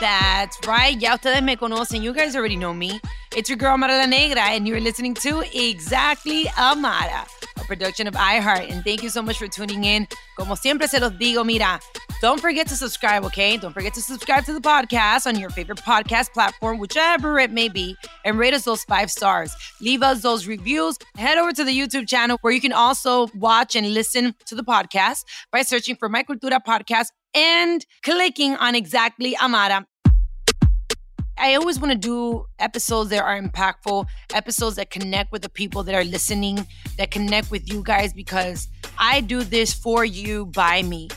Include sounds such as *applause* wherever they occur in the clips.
That's right. Ya ustedes me conocen. You guys already know me. It's your girl Amara La Negra, and you're listening to Exactly Amara, a production of iHeart. And thank you so much for tuning in. Como siempre se los digo, mira, don't forget to subscribe, okay? Don't forget to subscribe to the podcast on your favorite podcast platform, whichever it may be, and rate us those five stars. Leave us those reviews. Head over to the YouTube channel where you can also watch and listen to the podcast by searching for My Cultura Podcast and clicking on Exactly Amara. I always want to do episodes that are impactful, episodes that connect with the people that are listening, that connect with you guys because I do this for you by me.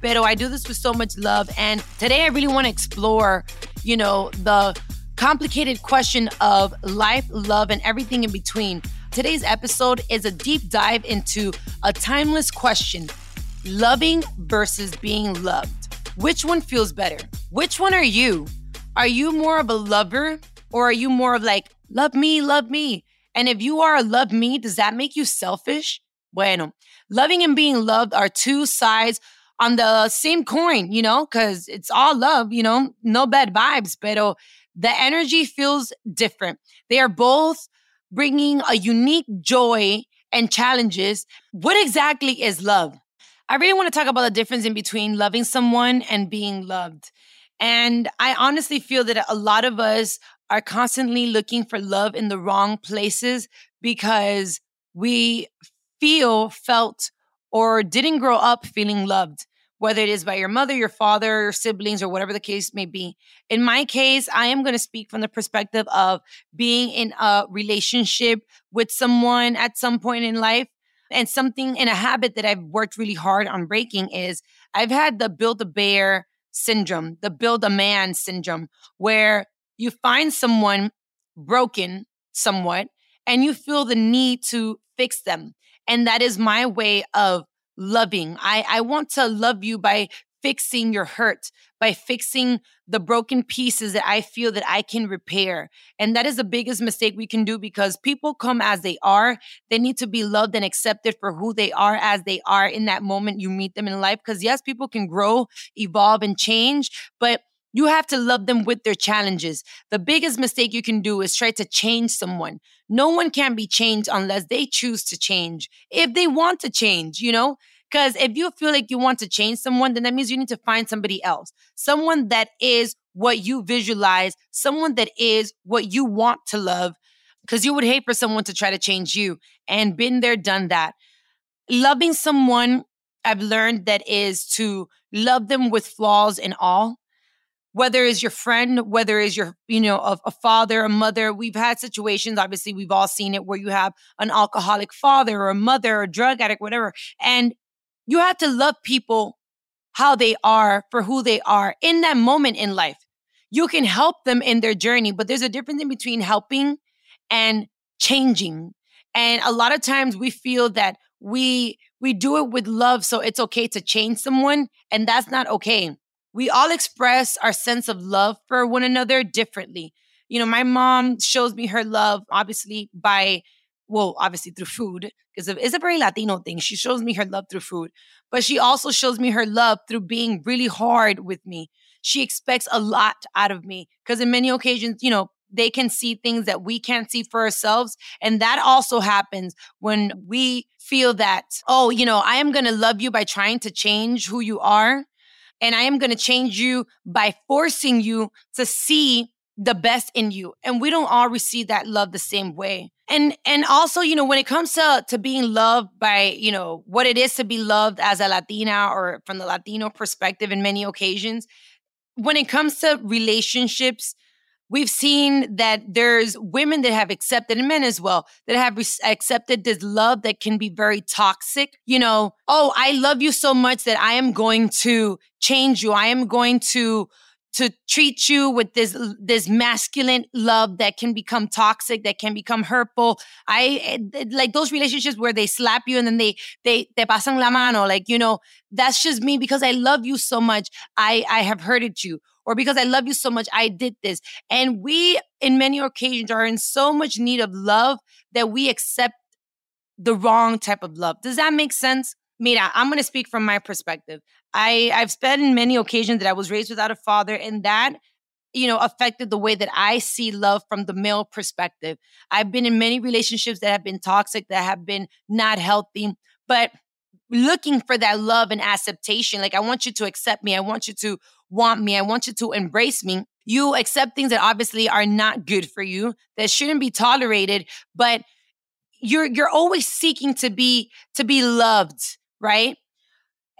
Pero I do this with so much love. And today I really want to explore, you know, the complicated question of life, love, and everything in between. Today's episode is a deep dive into a timeless question loving versus being loved. Which one feels better? Which one are you? Are you more of a lover or are you more of like, love me, love me? And if you are a love me, does that make you selfish? Bueno, loving and being loved are two sides on the same coin, you know, because it's all love, you know, no bad vibes, pero the energy feels different. They are both bringing a unique joy and challenges. What exactly is love? I really want to talk about the difference in between loving someone and being loved. And I honestly feel that a lot of us are constantly looking for love in the wrong places because we feel, felt, or didn't grow up feeling loved, whether it is by your mother, your father, your siblings, or whatever the case may be. In my case, I am going to speak from the perspective of being in a relationship with someone at some point in life. And something in a habit that I've worked really hard on breaking is I've had the build a bear syndrome, the build a man syndrome, where you find someone broken somewhat and you feel the need to fix them. And that is my way of loving. I, I want to love you by fixing your hurt, by fixing the broken pieces that I feel that I can repair. And that is the biggest mistake we can do because people come as they are. They need to be loved and accepted for who they are as they are in that moment you meet them in life. Because yes, people can grow, evolve, and change, but you have to love them with their challenges. The biggest mistake you can do is try to change someone. No one can be changed unless they choose to change. If they want to change, you know, because if you feel like you want to change someone, then that means you need to find somebody else, someone that is what you visualize, someone that is what you want to love, because you would hate for someone to try to change you. And been there, done that. Loving someone, I've learned that is to love them with flaws and all. Whether it's your friend, whether it's your, you know, a, a father, a mother, we've had situations. Obviously, we've all seen it where you have an alcoholic father or a mother or a drug addict, whatever, and you have to love people how they are for who they are in that moment in life. You can help them in their journey, but there's a difference in between helping and changing. And a lot of times we feel that we we do it with love so it's okay to change someone and that's not okay. We all express our sense of love for one another differently. You know, my mom shows me her love obviously by well, obviously through food, because it's a very Latino thing. She shows me her love through food, but she also shows me her love through being really hard with me. She expects a lot out of me because in many occasions, you know, they can see things that we can't see for ourselves. And that also happens when we feel that, oh, you know, I am going to love you by trying to change who you are. And I am going to change you by forcing you to see the best in you. And we don't all receive that love the same way. And and also, you know, when it comes to to being loved by, you know, what it is to be loved as a Latina or from the Latino perspective in many occasions, when it comes to relationships, we've seen that there's women that have accepted and men as well that have re- accepted this love that can be very toxic you know oh i love you so much that i am going to change you. I am going to to treat you with this this masculine love that can become toxic that can become hurtful. I eh, like those relationships where they slap you and then they they te pasan la mano like you know that's just me because i love you so much i i have hurted you. Or because i love you so much i did this. And we in many occasions are in so much need of love that we accept the wrong type of love. Does that make sense? Mira, I'm going to speak from my perspective. I I've spent in many occasions that I was raised without a father, and that you know affected the way that I see love from the male perspective. I've been in many relationships that have been toxic, that have been not healthy, but looking for that love and acceptation. Like I want you to accept me. I want you to want me. I want you to embrace me. You accept things that obviously are not good for you, that shouldn't be tolerated, but you're you're always seeking to be to be loved, right?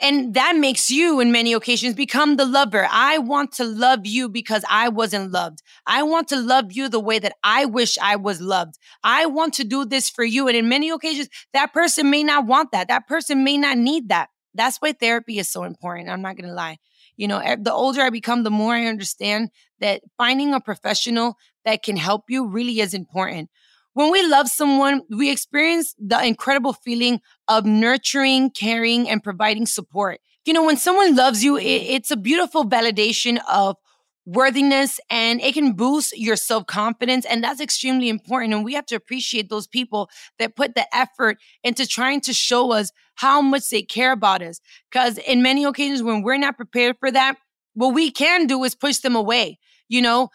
And that makes you, in many occasions, become the lover. I want to love you because I wasn't loved. I want to love you the way that I wish I was loved. I want to do this for you. And in many occasions, that person may not want that. That person may not need that. That's why therapy is so important. I'm not going to lie. You know, eh, the older I become, the more I understand that finding a professional that can help you really is important. When we love someone, we experience the incredible feeling of nurturing, caring, and providing support. You know, when someone loves you, it, it's a beautiful validation of worthiness and it can boost your self confidence. And that's extremely important. And we have to appreciate those people that put the effort into trying to show us how much they care about us. Because in many occasions, when we're not prepared for that, what we can do is push them away. You know,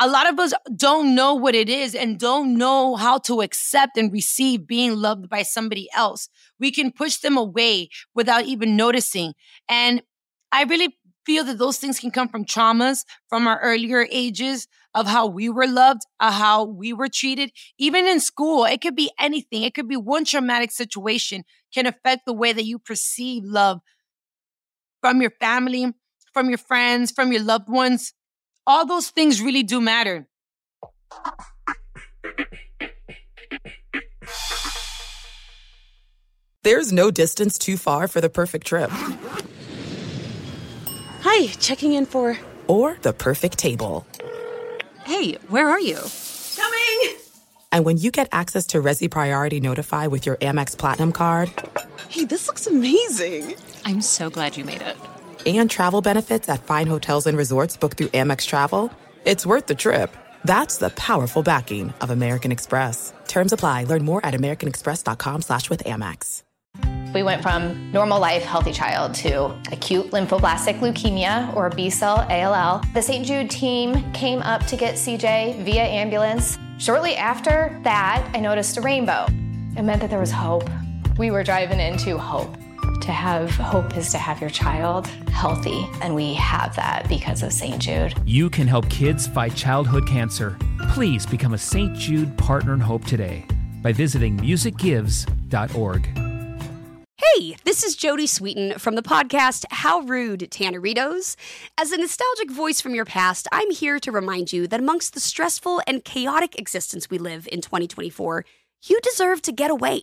a lot of us don't know what it is and don't know how to accept and receive being loved by somebody else. We can push them away without even noticing. And I really feel that those things can come from traumas from our earlier ages of how we were loved, how we were treated. Even in school, it could be anything. It could be one traumatic situation can affect the way that you perceive love from your family, from your friends, from your loved ones all those things really do matter. There's no distance too far for the perfect trip. Hi, checking in for. Or the perfect table. Hey, where are you? Coming! And when you get access to Resy Priority Notify with your Amex Platinum card. Hey, this looks amazing! I'm so glad you made it and travel benefits at fine hotels and resorts booked through Amex Travel, it's worth the trip. That's the powerful backing of American Express. Terms apply. Learn more at americanexpress.com slash with Amex. We went from normal life, healthy child to acute lymphoblastic leukemia or B-cell ALL. The St. Jude team came up to get CJ via ambulance. Shortly after that, I noticed a rainbow. It meant that there was hope. We were driving into hope. To have hope is to have your child healthy, and we have that because of St. Jude. You can help kids fight childhood cancer. Please become a St. Jude Partner in Hope today by visiting musicgives.org. Hey, this is Jodie Sweetin from the podcast How Rude, Tanneritos. As a nostalgic voice from your past, I'm here to remind you that amongst the stressful and chaotic existence we live in 2024, you deserve to get away.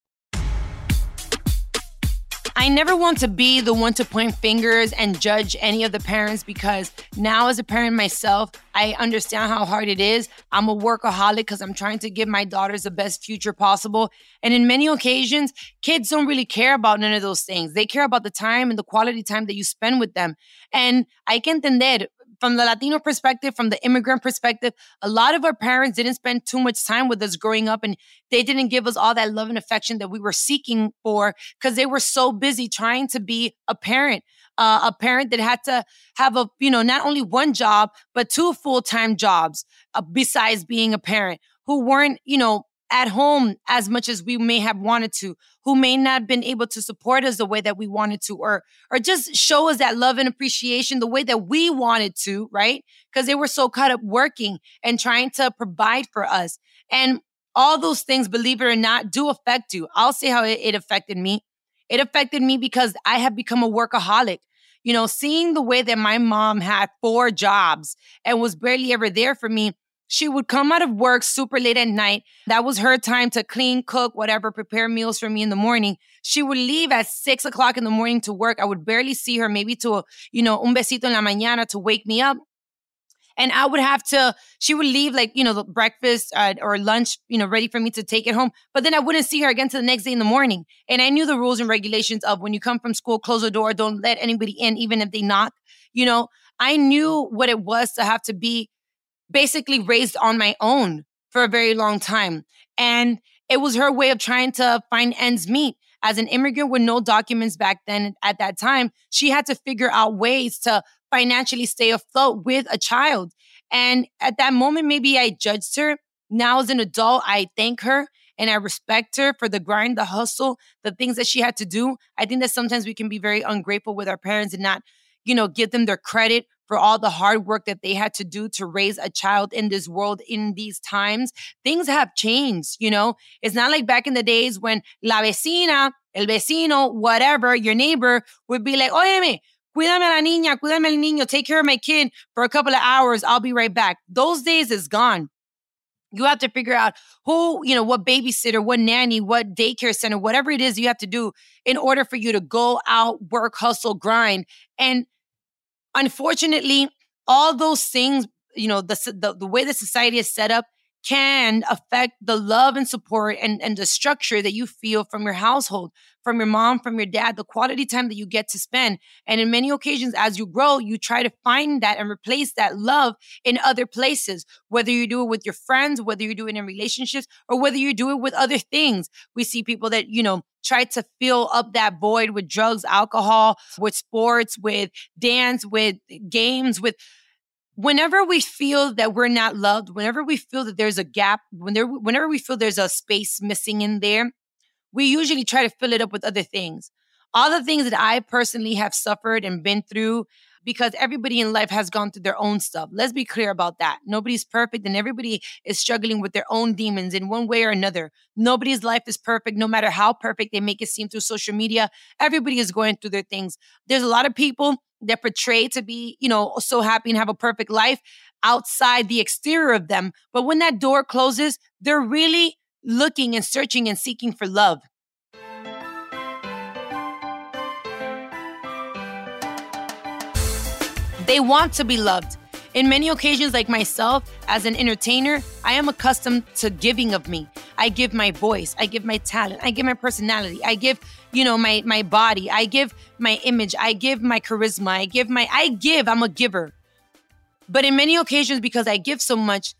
I never want to be the one to point fingers and judge any of the parents because now, as a parent myself, I understand how hard it is. I'm a workaholic because I'm trying to give my daughters the best future possible. And in many occasions, kids don't really care about none of those things. They care about the time and the quality time that you spend with them. And I can entender from the Latino perspective, from the immigrant perspective, a lot of our parents didn't spend too much time with us growing up and they didn't give us all that love and affection that we were seeking for because they were so busy trying to be a parent. Uh, a parent that had to have a, you know, not only one job, but two full time jobs uh, besides being a parent who weren't, you know, at home as much as we may have wanted to, who may not have been able to support us the way that we wanted to, or or just show us that love and appreciation the way that we wanted to, right? Because they were so caught up working and trying to provide for us. And all those things, believe it or not, do affect you. I'll say how it, it affected me. It affected me because I have become a workaholic. You know, seeing the way that my mom had four jobs and was barely ever there for me she would come out of work super late at night. That was her time to clean, cook, whatever, prepare meals for me in the morning. She would leave at six o'clock in the morning to work. I would barely see her, maybe to, you know, un besito en la mañana to wake me up. And I would have to, she would leave like, you know, the breakfast uh, or lunch, you know, ready for me to take it home. But then I wouldn't see her again till the next day in the morning. And I knew the rules and regulations of when you come from school, close the door, don't let anybody in, even if they knock. You know, I knew what it was to have to be basically raised on my own for a very long time. And it was her way of trying to find ends meet. As an immigrant with no documents back then at that time, she had to figure out ways to financially stay afloat with a child. And at that moment, maybe I judged her. Now, as an adult, I thank her and I respect her for the grind, the hustle, the things that she had to do. I think that sometimes we can be very ungrateful with our parents and not, you know, give them their credit for all the hard work that they had to do to raise a child in this world in these times. Things have changed, you know? It's not like back in the days when la vecina, el vecino, whatever, your neighbor would be like, óyeme, cuídame la niña, cuídame el niño, take care of my kid for a couple of hours. I'll be right back. Those days is gone. You have to figure out who, you know, what babysitter, what nanny, what daycare center, whatever it is you have to do in order for you to go out, work, hustle, grind. And unfortunately, all those things, you know, the, the, the way the society is set up can affect the love and support and, and the structure that you feel from your household, from your mom, from your dad, the quality time that you get to spend. And in many occasions, as you grow, you try to find that and replace that love in other places, whether you do it with your friends, whether you do it in relationships, or whether you do it with other things. We see people that, you know, try to fill up that void with drugs, alcohol, with sports, with dance, with games, with whenever we feel that we're not loved, whenever we feel that there's a gap, when there, whenever we feel there's a space missing in there, we usually try to fill it up with other things. All the things that I personally have suffered and been through, because everybody in life has gone through their own stuff. Let's be clear about that. Nobody's perfect and everybody is struggling with their own demons in one way or another. Nobody's life is perfect, no matter how perfect they make it seem through social media. Everybody is going through their things. There's a lot of people that portrayed to be, you know, so happy and have a perfect life outside the exterior of them. But when that door closes, they're really looking and searching and seeking for love. They want to be loved. In many occasions, like myself, as an entertainer, I am accustomed to giving of me. I give my voice, I give my talent, I give my personality, I give, you know, my my body, I give my image, I give my charisma, I give my I give, I'm a giver. But in many occasions, because I give so much,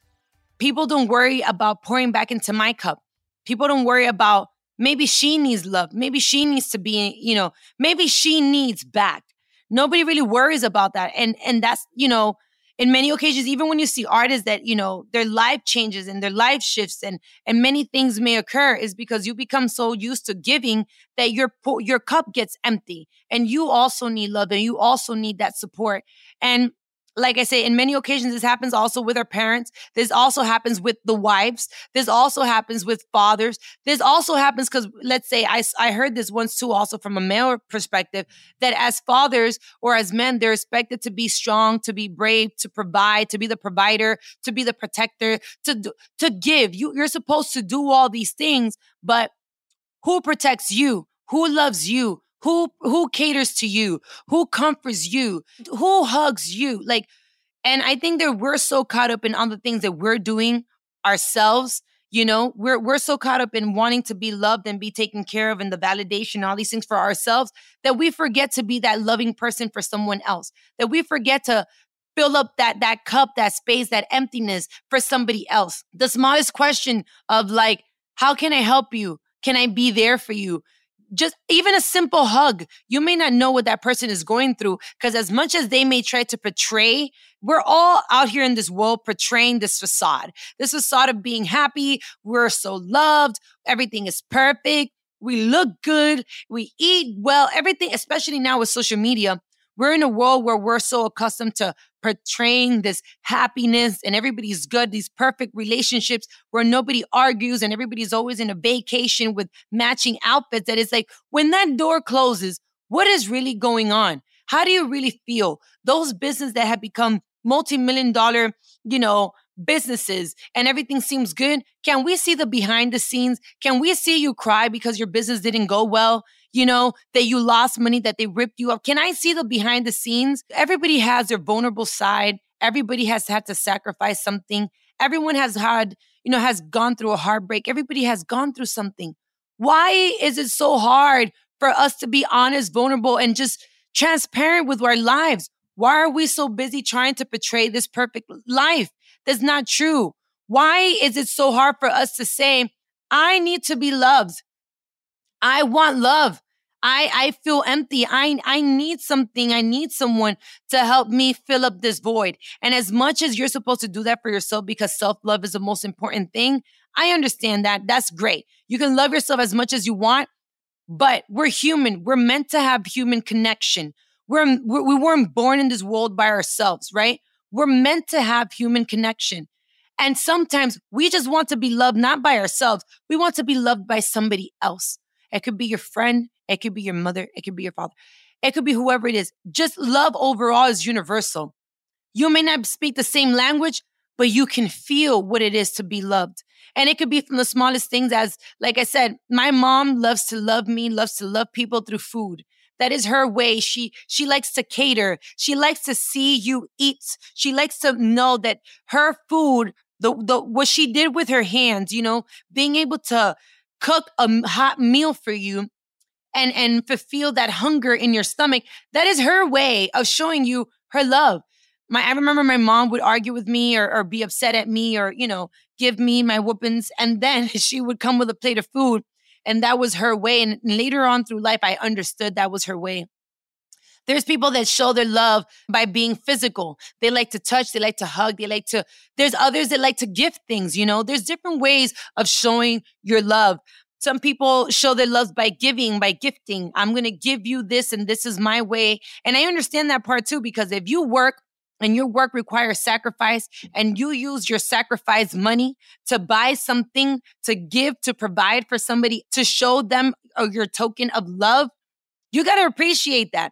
people don't worry about pouring back into my cup. People don't worry about maybe she needs love, maybe she needs to be, you know, maybe she needs back. Nobody really worries about that. And and that's, you know, in many occasions, even when you see artists that, you know, their life changes and their life shifts and and many things may occur is because you become so used to giving that your your cup gets empty. And you also need love and you also need that support. And like I say, in many occasions, this happens also with our parents. This also happens with the wives. This also happens with fathers. This also happens because, let's say, I, I heard this once too, also from a male perspective, that as fathers or as men, they're expected to be strong, to be brave, to provide, to be the provider, to be the protector, to, to give. You, you're supposed to do all these things, but who protects you? Who loves you? Who who caters to you? Who comforts you? Who hugs you? Like, and I think that we're so caught up in all the things that we're doing ourselves. You know, we're we're so caught up in wanting to be loved and be taken care of and the validation, all these things for ourselves that we forget to be that loving person for someone else. That we forget to fill up that that cup, that space, that emptiness for somebody else. The smallest question of like, how can I help you? Can I be there for you? Just even a simple hug, you may not know what that person is going through. Because as much as they may try to portray, we're all out here in this world portraying this facade, this facade of being happy. We're so loved. Everything is perfect. We look good. We eat well. Everything, especially now with social media, we're in a world where we're so accustomed to portraying this happiness and everybody's good, these perfect relationships where nobody argues and everybody's always in a vacation with matching outfits. That is like when that door closes, what is really going on? How do you really feel? Those businesses that have become multi-million dollar, you know, businesses and everything seems good. Can we see the behind the scenes? Can we see you cry because your business didn't go well? You know, that you lost money, that they ripped you up? Can I see the behind the scenes? Everybody has their vulnerable side. Everybody has had to sacrifice something. Everyone has had, you know, has gone through a heartbreak. Everybody has gone through something. Why is it so hard for us to be honest, vulnerable, and just transparent with our lives? Why are we so busy trying to portray this perfect life? That's not true. Why is it so hard for us to say, I need to be loved? I want love. I I feel empty. I I need something. I need someone to help me fill up this void. And as much as you're supposed to do that for yourself because self-love is the most important thing, I understand that. That's great. You can love yourself as much as you want, but we're human. We're meant to have human connection. We're we weren't born in this world by ourselves, right? We're meant to have human connection. And sometimes we just want to be loved not by ourselves. We want to be loved by somebody else. It could be your friend. It could be your mother. It could be your father. It could be whoever it is. Just love overall is universal. You may not speak the same language, but you can feel what it is to be loved. And it could be from the smallest things as, like I said, my mom loves to love me, loves to love people through food. That is her way. She, she likes to cater. She likes to see you eat. She likes to know that her food, the, the, what she did with her hands, you know, being able to cook a hot meal for you and and fulfill that hunger in your stomach that is her way of showing you her love. My i remember my mom would argue with me or, or be upset at me or you know give me my whoopings and then *laughs* she would come with a plate of food and that was her way and later on through life i understood that was her way there's people that show their love by being physical. They like to touch, they like to hug, they like to, there's others that like to gift things, you know? There's different ways of showing your love. Some people show their love by giving, by gifting. I'm going to give you this and this is my way. And I understand that part too, because if you work and your work requires sacrifice and you use your sacrifice money to buy something, to give, to provide for somebody, to show them uh, your token of love, you got to appreciate that.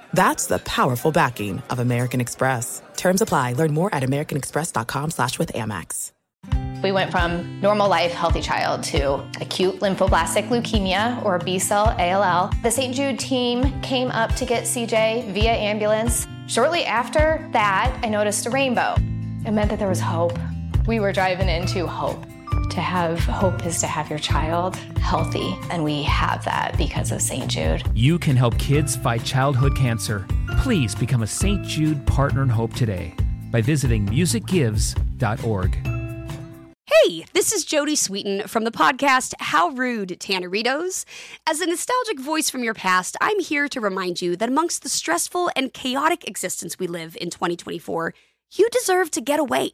That's the powerful backing of American Express. Terms apply. Learn more at americanexpress.com slash with Amex. We went from normal life, healthy child to acute lymphoblastic leukemia or B cell ALL. The St. Jude team came up to get CJ via ambulance. Shortly after that, I noticed a rainbow. It meant that there was hope. We were driving into hope. To have hope is to have your child healthy, and we have that because of St. Jude. You can help kids fight childhood cancer. Please become a St. Jude Partner in Hope today by visiting musicgives.org. Hey, this is Jodie Sweetin from the podcast How Rude, Tanneritos. As a nostalgic voice from your past, I'm here to remind you that amongst the stressful and chaotic existence we live in 2024, you deserve to get away.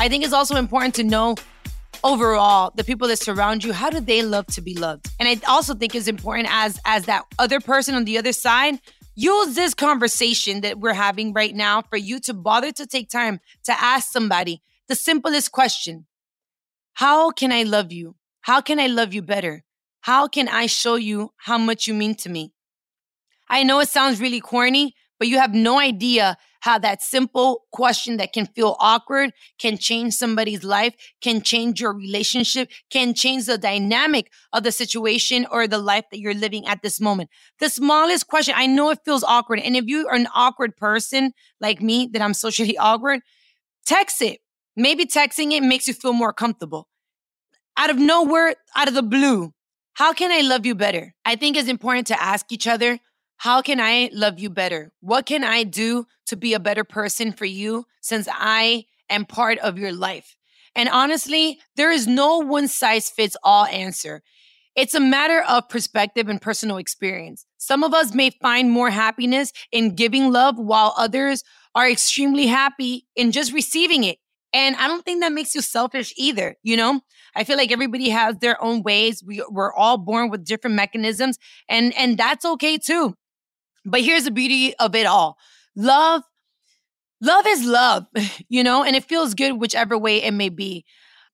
I think it's also important to know overall the people that surround you how do they love to be loved? And i also think it's important as as that other person on the other side use this conversation that we're having right now for you to bother to take time to ask somebody the simplest question. How can i love you? How can i love you better? How can i show you how much you mean to me? I know it sounds really corny but you have no idea how that simple question that can feel awkward can change somebody's life, can change your relationship, can change the dynamic of the situation or the life that you're living at this moment. The smallest question, I know it feels awkward. And if you are an awkward person like me, that I'm socially *laughs* awkward, text it. Maybe texting it makes you feel more comfortable. Out of nowhere, out of the blue, how can I love you better? I think it's important to ask each other how can I love you better? What can I do to be a better person for you since I am part of your life? And honestly, there is no one size fits all answer. It's a matter of perspective and personal experience. Some of us may find more happiness in giving love, while others are extremely happy in just receiving it. And I don't think that makes you selfish either. You know, I feel like everybody has their own ways. We, we're all born with different mechanisms, and and that's okay too. But here's the beauty of it all love, love is love, *laughs* you know, and it feels good whichever way it may be.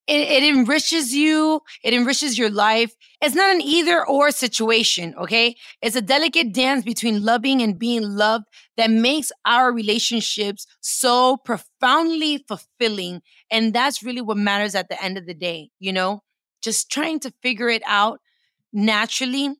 It, it, enriches you, it enriches your life. It's not an either or situation, okay? It's a delicate dance between loving and being loved that makes our relationships so profoundly fulfilling. And that's really what matters at the end of the day, you know? Just trying to figure it out naturally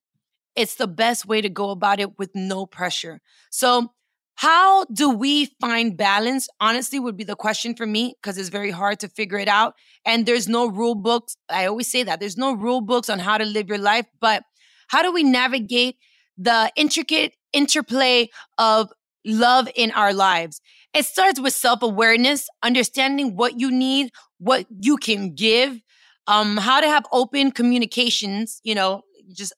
it's the best way to go about it with no pressure. So, how do we find balance? Honestly, would be the question for me because it's very hard to figure it out. And there's no rule books. I always say that there's no rule books on how to live your life, but how do we navigate the intricate interplay of love in our lives? It starts with self awareness, understanding what you need, what you can give, um, how to have open communications, you know, just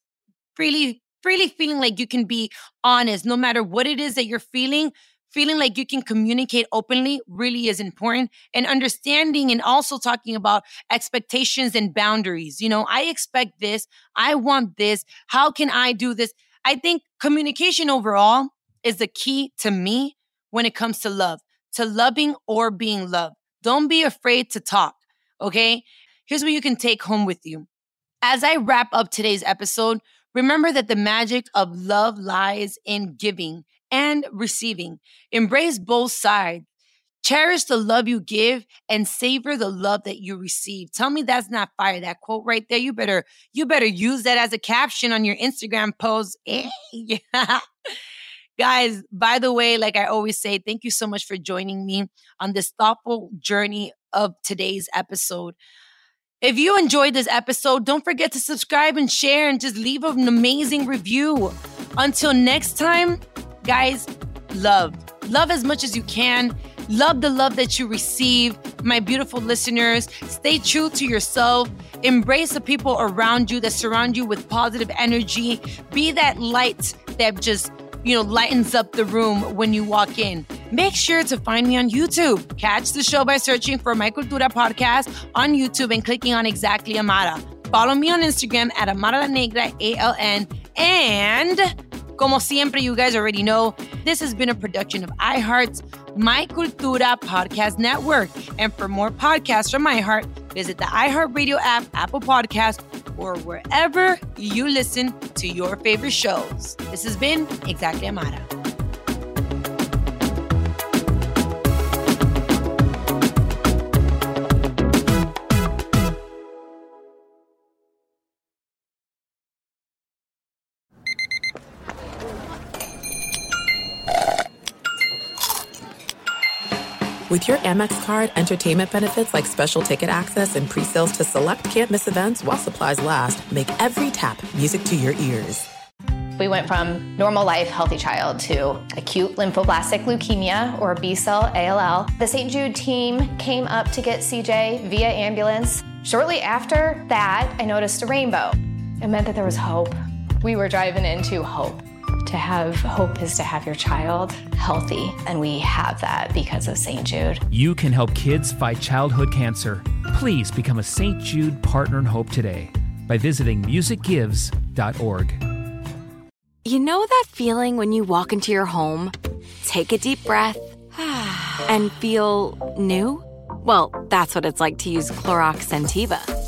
freely freely feeling like you can be honest no matter what it is that you're feeling feeling like you can communicate openly really is important and understanding and also talking about expectations and boundaries you know i expect this i want this how can i do this? I think communication overall is the key to me when it comes to love to loving or being loved. Don't be afraid to talk okay? Here's what you can take home with you. As i wrap up today's episode Remember that the magic of love lies in giving and receiving. Embrace both sides. Cherish the love you give and savor the love that you receive. Tell me that's not fire. That quote right there. You better you better use that as a caption on your Instagram post. Hey. *laughs* Guys, by the way, like I always say, thank you so much for joining me on this thoughtful journey of today's episode. If you enjoyed this episode, don't forget to subscribe and share and just leave an amazing review. Until next time, guys, love. Love as much as you can. Love the love that you receive. My beautiful listeners, stay true to yourself. Embrace the people around you that surround you with positive energy. Be that light that just you know, lightens up the room when you walk in. Make sure to find me on YouTube. Catch the show by searching for My Cultura Podcast on YouTube and clicking on Exactly Amara. Follow me on Instagram at Amara La Negra, A-L-N. And como siempre, you guys already know, this has been a production of iHeart's My Cultura Podcast Network. And for more podcasts from iHeart, visit the iHeartRadio app, Apple Podcast, or wherever you listen to your favorite shows. This has been Exactly Amara. With your Amex card, entertainment benefits like special ticket access and pre-sales to select campus events while supplies last, make every tap music to your ears. We went from normal life, healthy child to acute lymphoblastic leukemia or B cell ALL. The St. Jude team came up to get CJ via ambulance. Shortly after that, I noticed a rainbow. It meant that there was hope. We were driving into hope. To have hope is to have your child healthy, and we have that because of St. Jude. You can help kids fight childhood cancer. Please become a St. Jude Partner in Hope today by visiting musicgives.org. You know that feeling when you walk into your home, take a deep breath, *sighs* and feel new? Well, that's what it's like to use Clorox Scentiva.